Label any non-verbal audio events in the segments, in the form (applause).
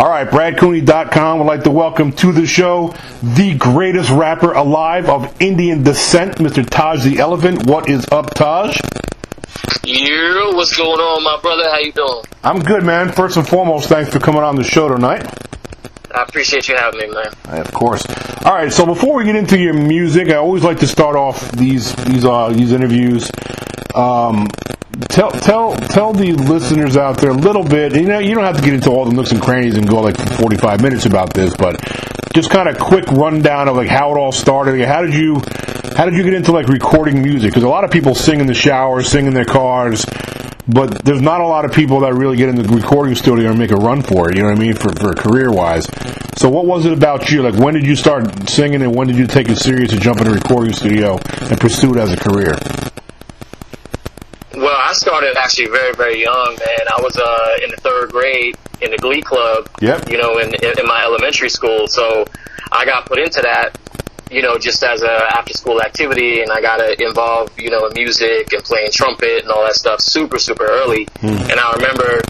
All right, BradCooney.com would like to welcome to the show the greatest rapper alive of Indian descent, Mr. Taj the Elephant. What is up, Taj? Yeah, what's going on, my brother? How you doing? I'm good, man. First and foremost, thanks for coming on the show tonight. I appreciate you having me, man. Of course. All right. So before we get into your music, I always like to start off these these uh, these interviews. Um, tell tell tell the listeners out there a little bit. You know, you don't have to get into all the nooks and crannies and go like 45 minutes about this, but just kind of quick rundown of like how it all started. How did you how did you get into like recording music? Because a lot of people sing in the shower, sing in their cars, but there's not a lot of people that really get in the recording studio and make a run for it. You know what I mean? For for career wise. So what was it about you? Like when did you start singing, and when did you take it serious to jump in a recording studio and pursue it as a career? Well, I started actually very, very young, man. I was uh, in the third grade in the Glee Club. Yep. You know, in, in my elementary school, so I got put into that. You know, just as a after school activity, and I got involved, you know, in music and playing trumpet and all that stuff super, super early. And I remember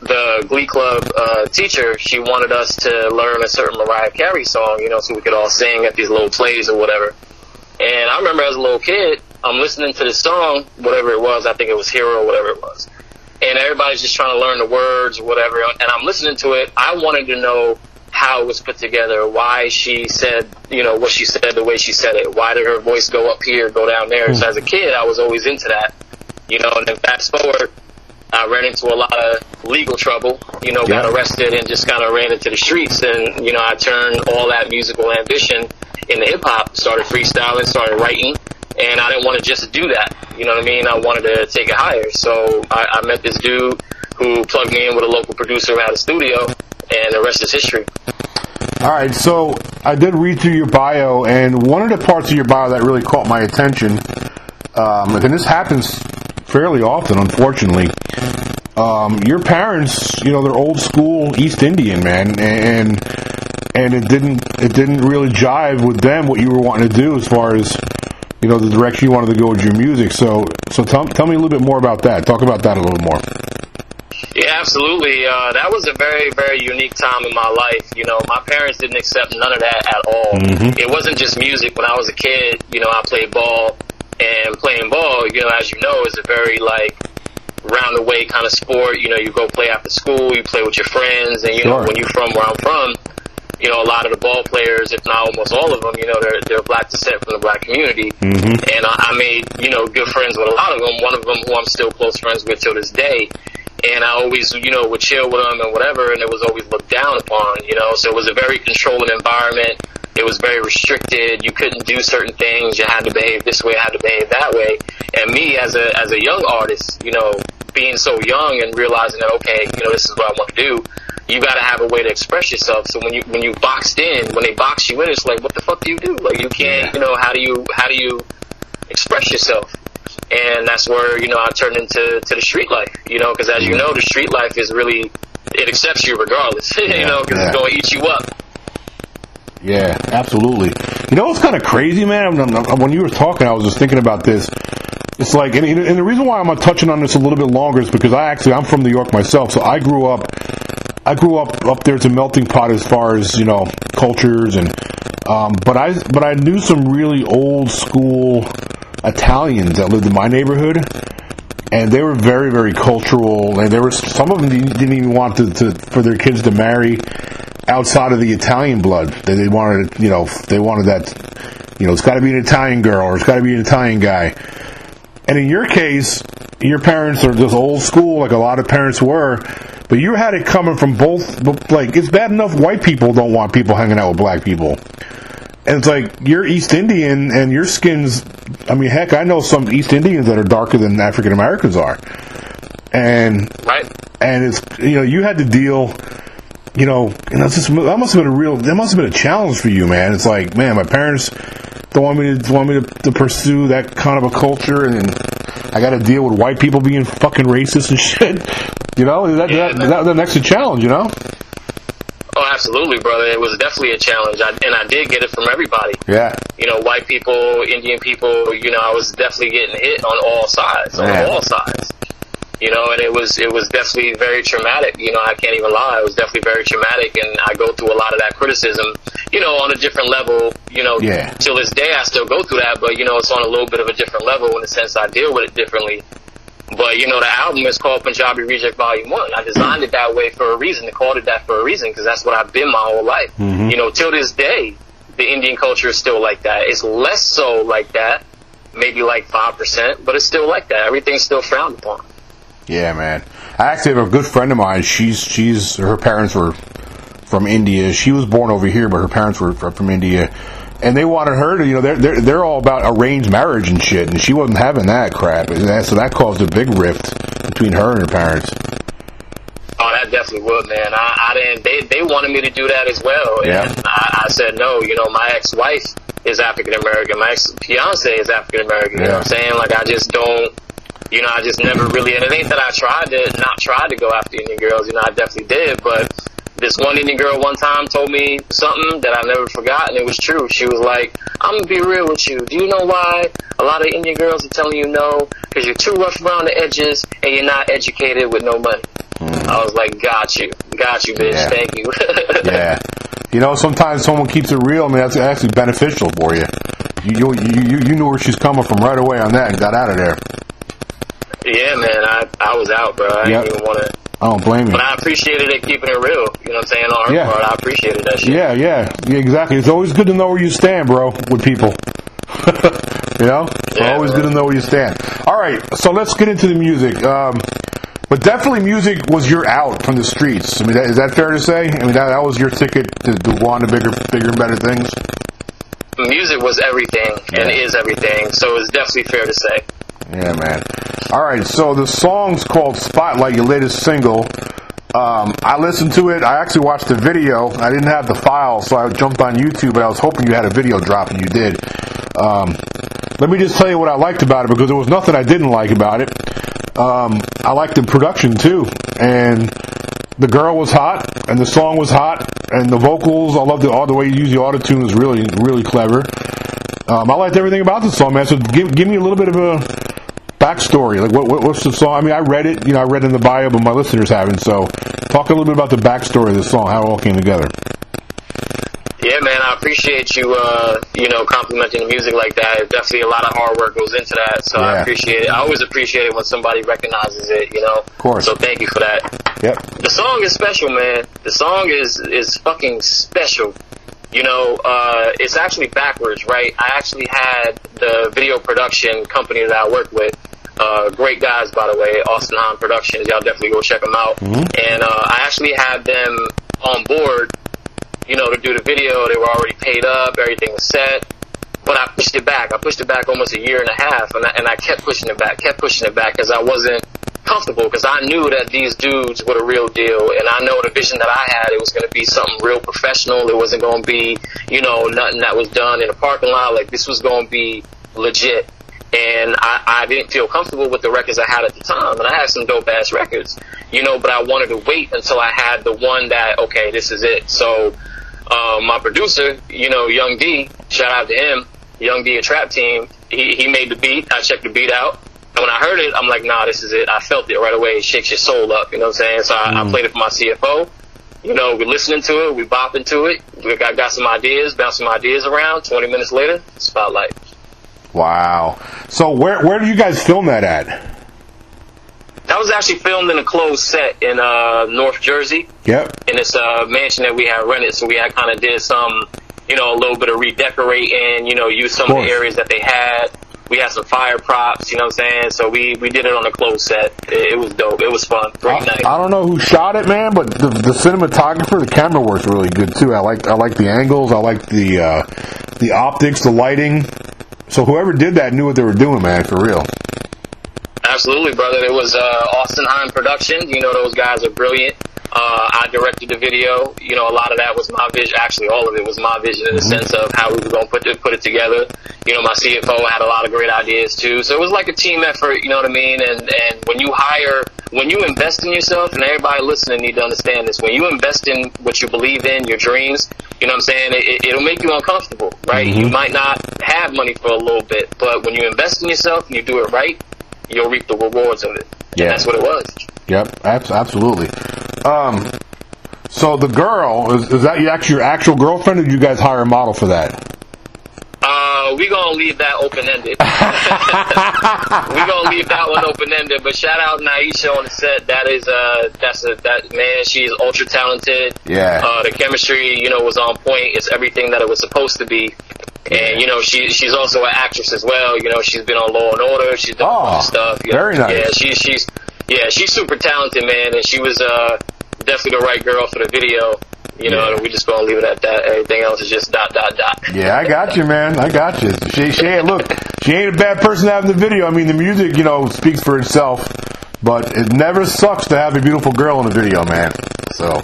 the Glee Club uh, teacher, she wanted us to learn a certain Mariah Carey song, you know, so we could all sing at these little plays or whatever. And I remember as a little kid, I'm listening to this song, whatever it was, I think it was Hero, whatever it was. And everybody's just trying to learn the words or whatever. And I'm listening to it. I wanted to know how it was put together, why she said, you know, what she said, the way she said it. Why did her voice go up here, go down there? So hmm. as a kid, I was always into that, you know, and then fast forward, I ran into a lot of legal trouble, you know, got arrested and just kind of ran into the streets. And, you know, I turned all that musical ambition into hip hop, started freestyling, started writing. And I didn't want to just do that. You know what I mean? I wanted to take it higher. So I, I met this dude who plugged me in with a local producer had a studio, and the rest is history. All right, so I did read through your bio, and one of the parts of your bio that really caught my attention, um, and this happens fairly often, unfortunately. Um, your parents, you know, they're old school East Indian, man, and and it didn't it didn't really jive with them what you were wanting to do as far as you know the direction you wanted to go with your music. So so tell tell me a little bit more about that. Talk about that a little more. Yeah, absolutely. Uh, that was a very, very unique time in my life. You know, my parents didn't accept none of that at all. It wasn't just music. When I was a kid, you know, I played ball, and playing ball, you know, as you know, is a very like round the way kind of sport. You know, you go play after school, you play with your friends, and you know, when you're from where I'm from, you know, a lot of the ball players, if not almost all of them, you know, they're they're black descent from the black community, mm-hmm. and I, I made you know good friends with a lot of them. One of them who I'm still close friends with till this day. And I always, you know, would chill with them and whatever, and it was always looked down upon, you know. So it was a very controlling environment. It was very restricted. You couldn't do certain things. You had to behave this way. had to behave that way. And me, as a as a young artist, you know, being so young and realizing that okay, you know, this is what I want to do. You got to have a way to express yourself. So when you when you boxed in, when they box you in, it's like, what the fuck do you do? Like you can't, you know, how do you how do you express yourself? And that's where you know I turned into to the street life. You know, because as you mm. know, the street life is really it accepts you regardless. (laughs) you know, because it's going to eat you up. Yeah, absolutely. You know what's kind of crazy, man? When- When you were talking, I was just thinking about this. It's like, and, and the reason why I'm touching on this a little bit longer is because I actually I'm from New York myself, so I grew up. I grew up up there. It's a melting pot as far as you know cultures and. Um, but I but I knew some really old school Italians that lived in my neighborhood, and they were very very cultural. And there were some of them didn't even want to, to for their kids to marry outside of the Italian blood. They, they wanted, you know, they wanted that, you know, it's got to be an Italian girl or it's got to be an Italian guy. And in your case, your parents are just old school, like a lot of parents were, but you had it coming from both. Like it's bad enough white people don't want people hanging out with black people. And it's like you're East Indian and your skin's. I mean, heck, I know some East Indians that are darker than African Americans are, and Right? and it's you know you had to deal you know and that's just that must have been a real that must have been a challenge for you man it's like man my parents don't want me to want me to, to pursue that kind of a culture and then I got to deal with white people being fucking racist and (laughs) shit you know that Yeah, that, that, that next a challenge you know Oh, absolutely, brother. It was definitely a challenge, I, and I did get it from everybody. yeah You know, white people, Indian people. You know, I was definitely getting hit on all sides, Man. on all sides. You know, and it was it was definitely very traumatic. You know, I can't even lie, it was definitely very traumatic, and I go through a lot of that criticism, you know, on a different level. You know, Yeah. till this day I still go through that, but you know, it's on a little bit of a different level in the sense I deal with it differently. But you know, the album is called Punjabi Reject Volume One. I designed it that way for a reason. I called it that for a reason because that's what I've been my whole life. Mm-hmm. You know, till this day, the Indian culture is still like that. It's less so like that, maybe like five percent, but it's still like that. Everything's still frowned upon. Yeah, man. I actually have a good friend of mine. She's she's her parents were from India. She was born over here, but her parents were from India, and they wanted her to, you know, they're they're, they're all about arranged marriage and shit, and she wasn't having that crap. And that, so that caused a big rift between her and her parents. Oh, that definitely would, man. I, I didn't. They they wanted me to do that as well, and Yeah. I, I said no. You know, my ex-wife is African American. My ex-fiance is African American. You know what I'm saying? Like, I just don't. You know, I just never really. And it ain't that I tried to not try to go after Indian girls. You know, I definitely did, but. This one Indian girl one time told me something that I never forgot, and it was true. She was like, "I'm gonna be real with you. Do you know why a lot of Indian girls are telling you no? Because you're too rough around the edges, and you're not educated with no money." Hmm. I was like, got you. Got you, bitch. Yeah. Thank you. (laughs) Yeah, you know, sometimes someone keeps it real. I mean, that's actually beneficial for you. You you you, you knew where she's coming from right away on that and got out of there. Yeah, man. I, I was out, bro. I Yep. didn't even want to. I don't blame you. But I appreciated it keeping it real. You know what I'm saying? On her Yeah. part, I appreciated that shit. Yeah, yeah, yeah, exactly. It's always good to know where you stand, bro, with people. (laughs) you know, it's Yeah, always bro. good to know where you stand. All right, so let's get into the music. Um, but definitely, music was your out from the streets. I mean, that, is that fair to say? I mean, that, that was your ticket to, to on to bigger, bigger and better things. Music was everything and Yeah. is everything, so it's definitely fair to say. Yeah, man. All right, so the song's called Spotlight, your latest single. Um, I listened to it. I actually watched the video. I didn't have the file, so I jumped on YouTube, but I was hoping you had a video drop, and you did. Um, let me just tell you what I liked about it, because there was nothing I didn't like about it. Um, I liked the production, too. And the girl was hot, and the song was hot, and the vocals, I love the, all the way you use the auto-tune is really, really clever. Um, I liked everything about the song, man. So give give me a little bit of a backstory. Like, what, what what's the song? I mean, I read it. You know, I read it in the bio, but my listeners haven't. So, talk a little bit about the backstory of the song, how it all came together. Yeah, man, I appreciate you, uh, you know, complimenting the music like that. Definitely a lot of hard work goes into that, so I appreciate it. I always appreciate it when somebody recognizes it, you know. Of course. So thank you for that. Yep. The song is special, man. The song is is fucking special. You know, uh, it's actually backwards, right? I actually had the video production company that I work with. Uh, great guys, by the way, Austin Hahn Productions. Y'all definitely go check them out. And uh, I actually had them on board you know, to do the video. They were already paid up, everything was set. But I pushed it back. I pushed it back almost a year and a half, and I, and I kept pushing it back, kept pushing it back because I wasn't comfortable because I knew that these dudes were the real deal, and I know the vision that I had. It was going to be something real professional. It wasn't going to be, you know, nothing that was done in a parking lot. Like this was going to be legit. And I, I didn't feel comfortable with the records I had at the time, and I had some dope ass records, you know. But I wanted to wait until I had the one that okay, this is it. So um, my producer, you know, Young D, shout out to him, Young D, a trap team. He he made the beat. I checked the beat out, and when I heard it, I'm like, nah, this is it. I felt it right away. It shakes your soul up. You know what I'm saying? So I, I played it for my CFO. You know, we're listening to it, we bopping to it. We got got some ideas, bouncing some ideas around. Twenty minutes later, spotlight. Wow. So, where where do you guys film that at? That was actually filmed in a closed set in uh, North Jersey. Yep. in this uh, mansion that we had rented. So we had kind of did some, you know, a little bit of redecorating. You know, used some of, Of the areas that they had. We had some fire props. You know what I'm saying? So we we did it on a closed set. It, it was dope. It was fun. Great I, night. I don't know who shot it, man, but the, the cinematographer, the camera work's really good too. I like I like the angles, I like the uh, the optics, the lighting. So whoever did that knew what they were doing, man, for real. Absolutely, brother. It was uh, Austin Hine Productions. You know, those guys are brilliant. Uh, I directed the video. You know, a lot of that was my vision. Actually, all of it was my vision in the sense of how we were going to put it, put it together. You know, my CFO had a lot of great ideas too. So it was like a team effort. You know what I mean? And and when you hire, when you invest in yourself, and everybody listening need to understand this. When you invest in what you believe in, your dreams. You know what I'm saying? It, it, it'll make you uncomfortable, right? You might not have money for a little bit, but when you invest in yourself and you do it right, you'll reap the rewards of it. And Yeah. that's what it was. Yep, absolutely. Um, so the girl is, is that actually your actual girlfriend, or did you guys hire a model for that? Uh, we gonna leave that open ended. (laughs) we gonna leave that one open ended. But shout out Naisha on the set. That is uh, that's a that man. She's ultra talented. Yeah. Uh, the chemistry, you know, was on point. It's everything that it was supposed to be. And you know, she she's also an actress as well. You know, she's been on Law and Order. She's done Oh, stuff. you know. very nice. Yeah, she's she's yeah, she's super talented, man. And she was uh definitely the right girl for the video. You know, Yeah. we just gonna leave it at that. Everything else is just dot dot dot. Yeah, I got you, man. I got you. She, she ain't look. She ain't a bad person to have in the video. I mean, the music, you know, speaks for itself. But it never sucks to have a beautiful girl in a video, man. So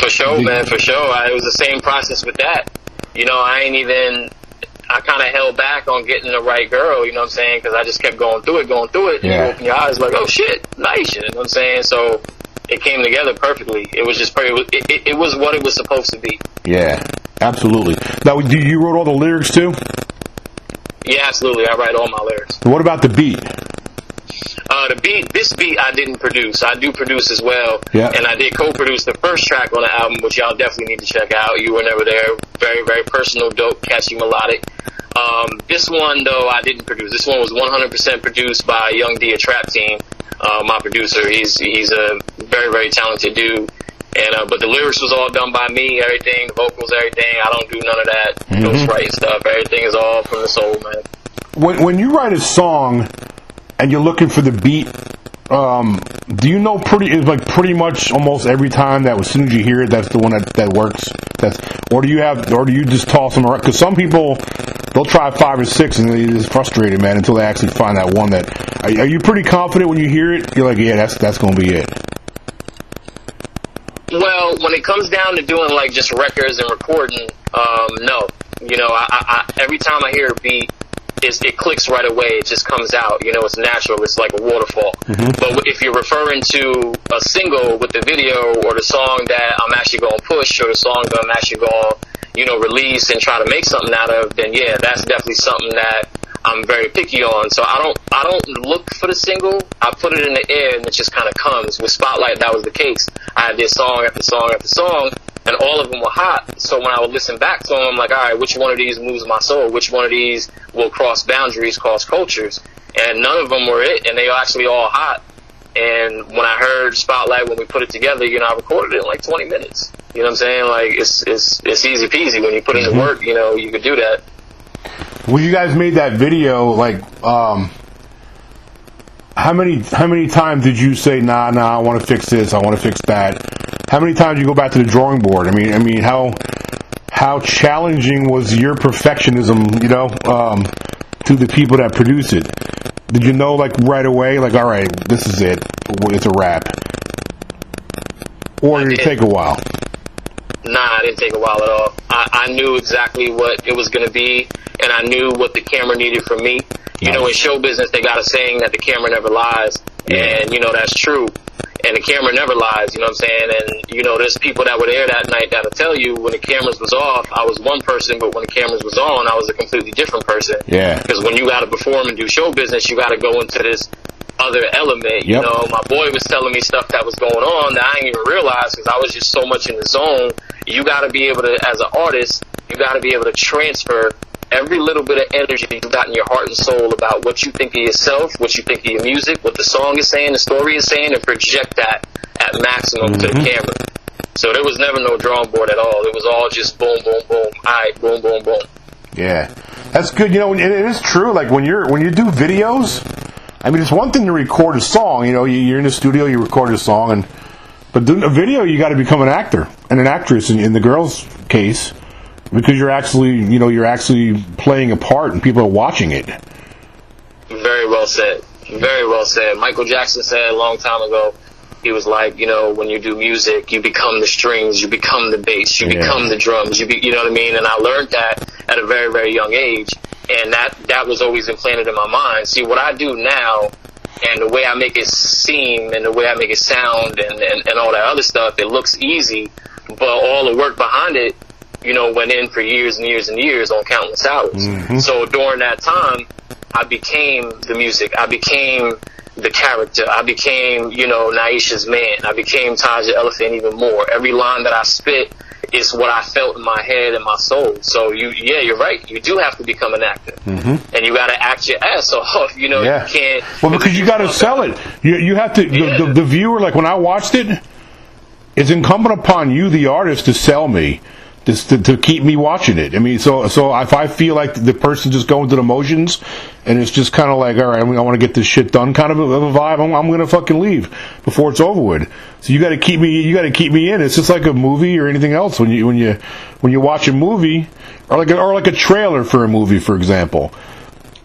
For sure, man, for sure. I, it was the same process with that. You know, I ain't even. I kind of held back on getting the right girl. You know what I'm saying? Because I just kept going through it, going through it. And Yeah. you open your eyes like, oh shit, nice. You know what I'm saying? So it came together perfectly. It was just. It, it, it was what it was supposed to be. yeah, absolutely. Now, do you wrote all the lyrics too? Yeah, absolutely. I write all my lyrics. What about the beat? Uh, the beat, this beat I didn't produce. I do produce as well. Yeah. And I did co-produce the first track on the album, which y'all definitely need to check out. You were never there. Very, very personal, dope, catchy, melodic. Um, this one though, I didn't produce. This one was 100% produced by Young D, a trap team. Uh, my producer, he's, he's a very, very talented dude. And, uh, but the lyrics was all done by me, everything, the vocals, everything. I don't do none of that ghostwriting stuff. Everything is all from the soul, man. When when you write a song and you're looking for the beat, um, do you know pretty is like pretty much almost every time that as soon as you hear it, that's the one that, that works. That's or do you have or do you just toss them around? Because some people they'll try five or six and they're just frustrated, man, until they actually find that one that. Are, are you pretty confident when you hear it? You're like, yeah, that's that's gonna be it. Well, when it comes down to doing like just records and recording, um, no. You know, I, I, every time I hear a beat, it clicks right away. It just comes out. You know, it's natural. It's like a waterfall. Mm-hmm. But if you're referring to a single with the video or the song that I'm actually going to push or the song that I'm actually going to, you know, release and try to make something out of, then yeah, that's definitely something that I'm very picky on. So I don't, I don't look for the single. I put it in the air and it just kind of comes. With Spotlight, that was the case. I had this song after song after song, and all of them were hot. So when I would listen back to them, I'm like, all right, which one of these moves my soul? Which one of these will cross boundaries, cross cultures? And none of them were it, and they were actually all hot. And when I heard Spotlight, when we put it together, you know, I recorded it in like 20 minutes. You know what I'm saying? Like it's it's it's easy peasy when you put in the work. You know, you could do that. When you guys made that video, like, um, how many how many times did you say, nah, nah, I want to fix this, I want to fix that? How many times did you go back to the drawing board? I mean, I mean, how how challenging was your perfectionism, you know, um, to the people that produce it? Did you know, like, right away, like, all right, this is it, it's a wrap, or did it take a while? Nah, it didn't take a while at all. I, I knew exactly what it was going to be, and I knew what the camera needed from me. You know, in show business, they got a saying that the camera never lies, and you know that's true. And the camera never lies. You know what I'm saying? And you know, there's people that were there that night that'll tell you when the cameras was off, I was one person, but when the cameras was on, I was a completely different person. Yeah. Because when you got to perform and do show business, you got to go into this other element. You Yep. know, my boy was telling me stuff that was going on that I didn't even realize because I was just so much in the zone. You got to be able to, as an artist, you got to be able to transfer every little bit of energy you've got in your heart and soul about what you think of yourself, what you think of your music, what the song is saying, the story is saying, and project that at maximum to the mm-hmm. camera. So there was never no drawing board at all. It was all just boom, boom, boom. All right, boom, boom, boom. Yeah, that's good. You know, it, is true. Like when you're when you do videos, I mean, it's one thing to record a song. You know, you, you're in the studio, you record a song, and but doing a video, you got to become an actor and an actress. In, in the girl's case, because you're actually, you know, you're actually playing a part, and people are watching it. Very well said. Very well said. Michael Jackson said a long time ago, he was like, you know, when you do music, you become the strings, you become the bass, you Yeah. become the drums, you be, you know what I mean? And I learned that at a very, very young age. And that, that was always implanted in my mind. See, what I do now, and the way I make it seem, and the way I make it sound, and, and, and all that other stuff, it looks easy, but all the work behind it, you know, went in for years and years and years on countless hours. So during that time, I became the music. I became the character. I became, you know, Naisha's man. I became Taj the Elephant even more. Every line that I spit is what I felt in my head and my soul. So you, yeah, you're right. You do have to become an actor, mm-hmm. and you got to act your ass (laughs) off. You know, Yeah. you can't. Well, because you got to sell it. You you have to. Yeah. The, the, the viewer, like when I watched it, it's incumbent upon you, the artist, to sell me. Just to, to keep me watching it. I mean, so so if I feel like the person just going through the motions, and it's just kind of like, all right, I, want to get this shit done, kind of a, of a vibe. I'm, I'm gonna fucking leave before it's over with. So you got to keep me. You got to keep me in. It's just like a movie or anything else. When you when you when you watch a movie, or like a, or like a trailer for a movie, for example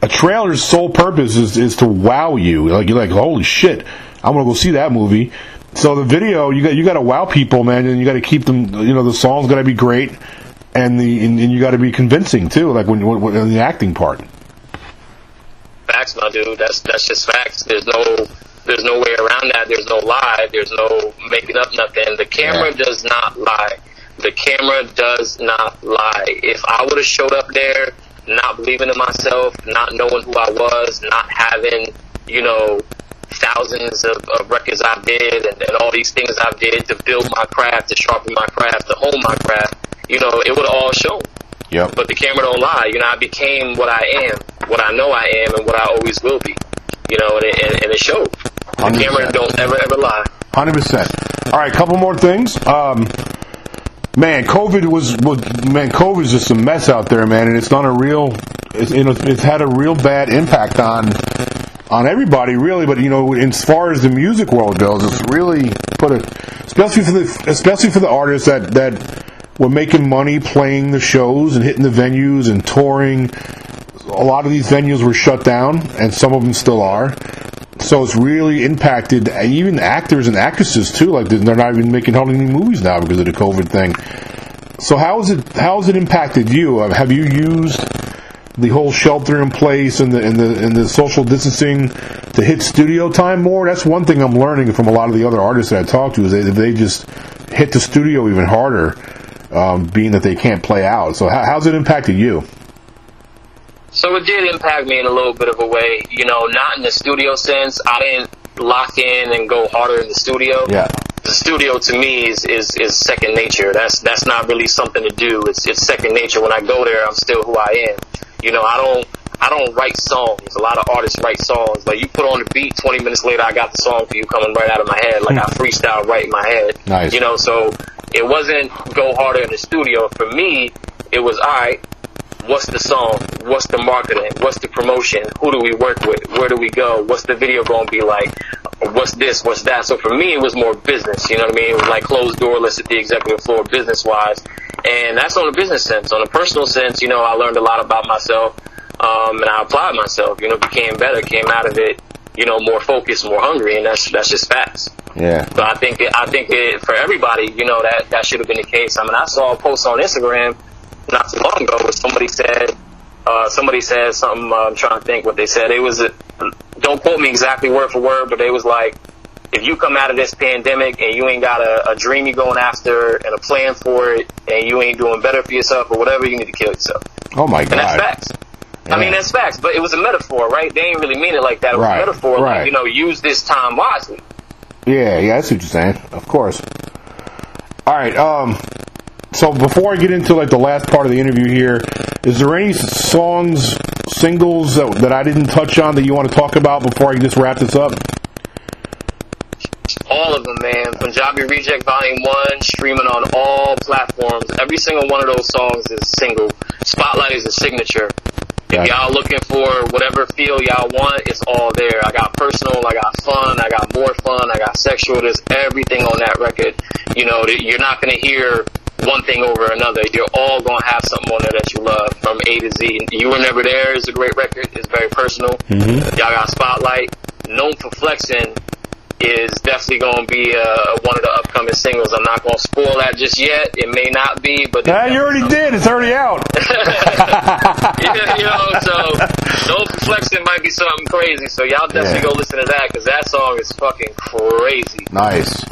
a trailer's sole purpose is, is to wow you. Like you're like, holy shit, I'm gonna go see that movie. So the video, you got you got to wow people, man, and you got to keep them. You know, the song's got to be great, and the and, and you got to be convincing too. Like when, when, when in the acting part. facts, my dude. That's that's just facts. There's no there's no way around that. There's no lie. There's no making up nothing. The camera Yeah. does not lie. The camera does not lie. If I would have showed up there not believing in myself, not knowing who I was, not having, you know, thousands of, of records I did and, and all these things I've did to build my craft, to sharpen my craft, to hone my craft, you know, it would all show. Yep. but the camera don't lie. You know, I became what I am, what I know I am, and what I always will be. You know, and it, and, and it showed. The 100%. camera don't ever ever lie. Hundred percent. All right, couple more things. Um, man, COVID was, was man, COVID is just a mess out there, man, and it's done a real, it's, you know, it's had a real bad impact on on everybody, really. But you know, as far as the music world goes, it's really put a, especially for the, especially for the artists that that were making money playing the shows and hitting the venues and touring. A lot of these venues were shut down, and some of them still are. So it's really impacted even actors and actresses too. Like they're not even making hardly any movies now because of the COVID thing. So how is it? How has it impacted you? Uh, Have you used the whole shelter in place and the and the and the social distancing to hit studio time more? That's one thing I'm learning from a lot of the other artists that I talk to is they they just hit the studio even harder, um, being that they can't play out. So how, how's it impacted you? So it did impact me in a little bit of a way. You know, not in the studio sense. I didn't lock in and go harder in the studio. Yeah. the studio to me is, is, is second nature. That's that's not really something to do. It's it's second nature. When I go there, I'm still who I am. You know, I don't I don't write songs. A lot of artists write songs. Like you put on the beat, 20 minutes later, I got the song for you coming right out of my head. Like I hmm. freestyle right in my head. Nice. You know, so it wasn't go harder in the studio. For me, it was all right. What's the song? What's the marketing? What's the promotion? Who do we work with? Where do we go? What's the video going to be like? What's this? What's that? So for me, it was more business. You know what I mean? It was like closed door, let's hit the executive floor business wise. And that's on a business sense. On a personal sense, you know, I learned a lot about myself. Um, and I applied myself, you know, became better, came out of it, you know, more focused, more hungry. And that's, that's just facts. Yeah. So I think it, I think it, for everybody, you know, that that should have been the case. I mean, I saw a post on Instagram not too long ago where somebody said uh, somebody said something. Uh, I'm trying to think what they said. It was uh, don't quote me exactly word for word, but it was like if you come out of this pandemic and you ain't got a, a dream you're going after and a plan for it, and you ain't doing better for yourself or whatever, you need to kill yourself. Oh my god. And that's facts. I mean, that's facts, but it was a metaphor, right? They didn't really mean it like that. It was Right, a metaphor, right. like, you know, use this time wisely. Yeah, yeah, that's what you're saying. Of course. All right. Um. So before I get into like the last part of the interview here, is there any songs, singles that, that I didn't touch on that you want to talk about before I just wrap this up? All of them, man. Punjabi Reject Volume 1, streaming on all platforms. Every single one of those songs is single. Spotlight is a signature. If y'all looking for whatever feel y'all want, it's all there. I got personal, I got fun, I got more fun, I got sexual. There's everything on that record. You know, you're not gonna hear one thing over another. You're all gonna have something on there that you love from A to Z. You Were Never There is a great record. It's very personal. Mm-hmm. Y'all got Spotlight. Known for Flexing is definitely going to be uh, one of the upcoming singles. I'm not going to spoil that just yet. It may not be, but Ah, you already did. It's already out. (laughs) yeah, you know, so for Flexing might be something crazy. So y'all definitely Yeah. go listen to that because that song is fucking crazy. Nice.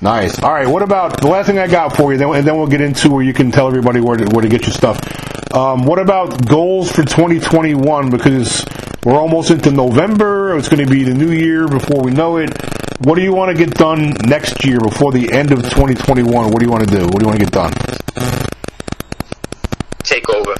Nice. All right. What about the last thing I got for you? Then, and then we'll get into where you can tell everybody where to, where to get your stuff. Um, what about goals for 2021? Because We're almost into November. It's going to be the new year before we know it. What do you want to get done next year before the end of 2021? What do you want to do? What do you want to get done? Take over.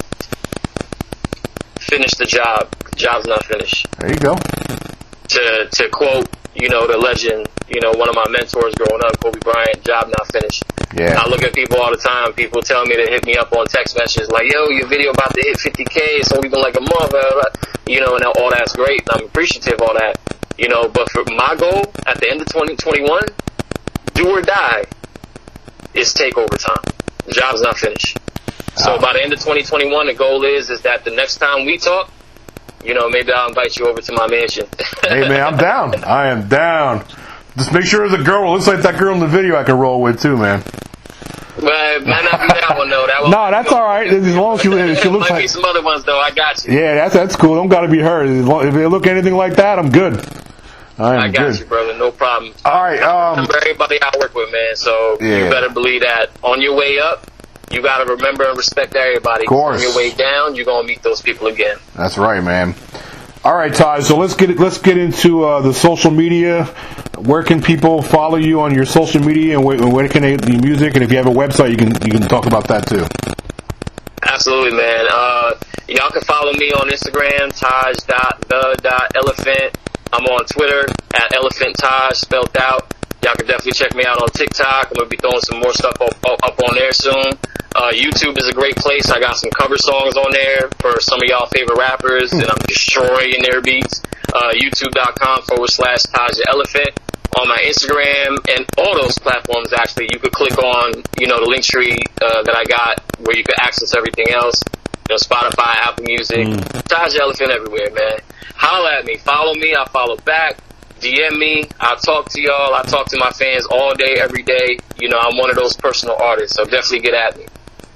Finish the job. The job's not finished. There you go. To to quote, you know, the legend, you know, one of my mentors growing up, Kobe Bryant, job not finished. Yeah. I look at people all the time. People tell me to hit me up on text messages like, "Yo, your video about to hit 50k. It's only been like a month." blah, blah, blah." You know, and all that's great. And I'm appreciative of all that. You know, but for my goal at the end of 2021, do or die, is take over time. Job's not finished. So by the end of 2021, the goal is is that the next time we talk, you know, maybe I'll invite you over to my mansion. (laughs) Hey man, I'm down. I am down. Just make sure there's a girl. It Looks like that girl in the video I can roll with too, man. Well, it might not be that one though. That (laughs) one. No, that's all right. As long as she, (laughs) she looks might be like. some other ones though. I got you. Yeah, that's that's cool. Don't got to be her. If they look anything like that, I'm good. I am I got good. you, brother. No problem. All right. Um. Everybody I work with, man. So Yeah. you better believe that on your way up, you got to remember and respect everybody. 'cause Course. On your way down, you're gonna meet those people again. That's right, man. All right, Todd. So let's get let's get into uh, the social media. Where can people follow you on your social media, and where, where can they your music? And if you have a website, you can you can talk about that too. Absolutely, man. Uh, y'all can follow me on Instagram, Taj dot the dot elephant. I'm on Twitter at elephant Taj spelled out. Y'all can definitely check me out on TikTok. I'm gonna be throwing some more stuff up, up, up on there soon. Uh, YouTube is a great place. I got some cover songs on there for some of y'all favorite rappers, and I'm destroying their beats. Uh, YouTube.com forward slash Taj Elephant. On my Instagram and all those platforms, actually, you could click on, you know, the Linktree uh, that I got where you could access everything else. You know, Spotify, Apple Music, Taj the Elephant everywhere, man. Holla at me, follow me, I follow back. DM me. I talk to y'all. I talk to my fans all day, every day. You know, I'm one of those personal artists, so definitely get at me.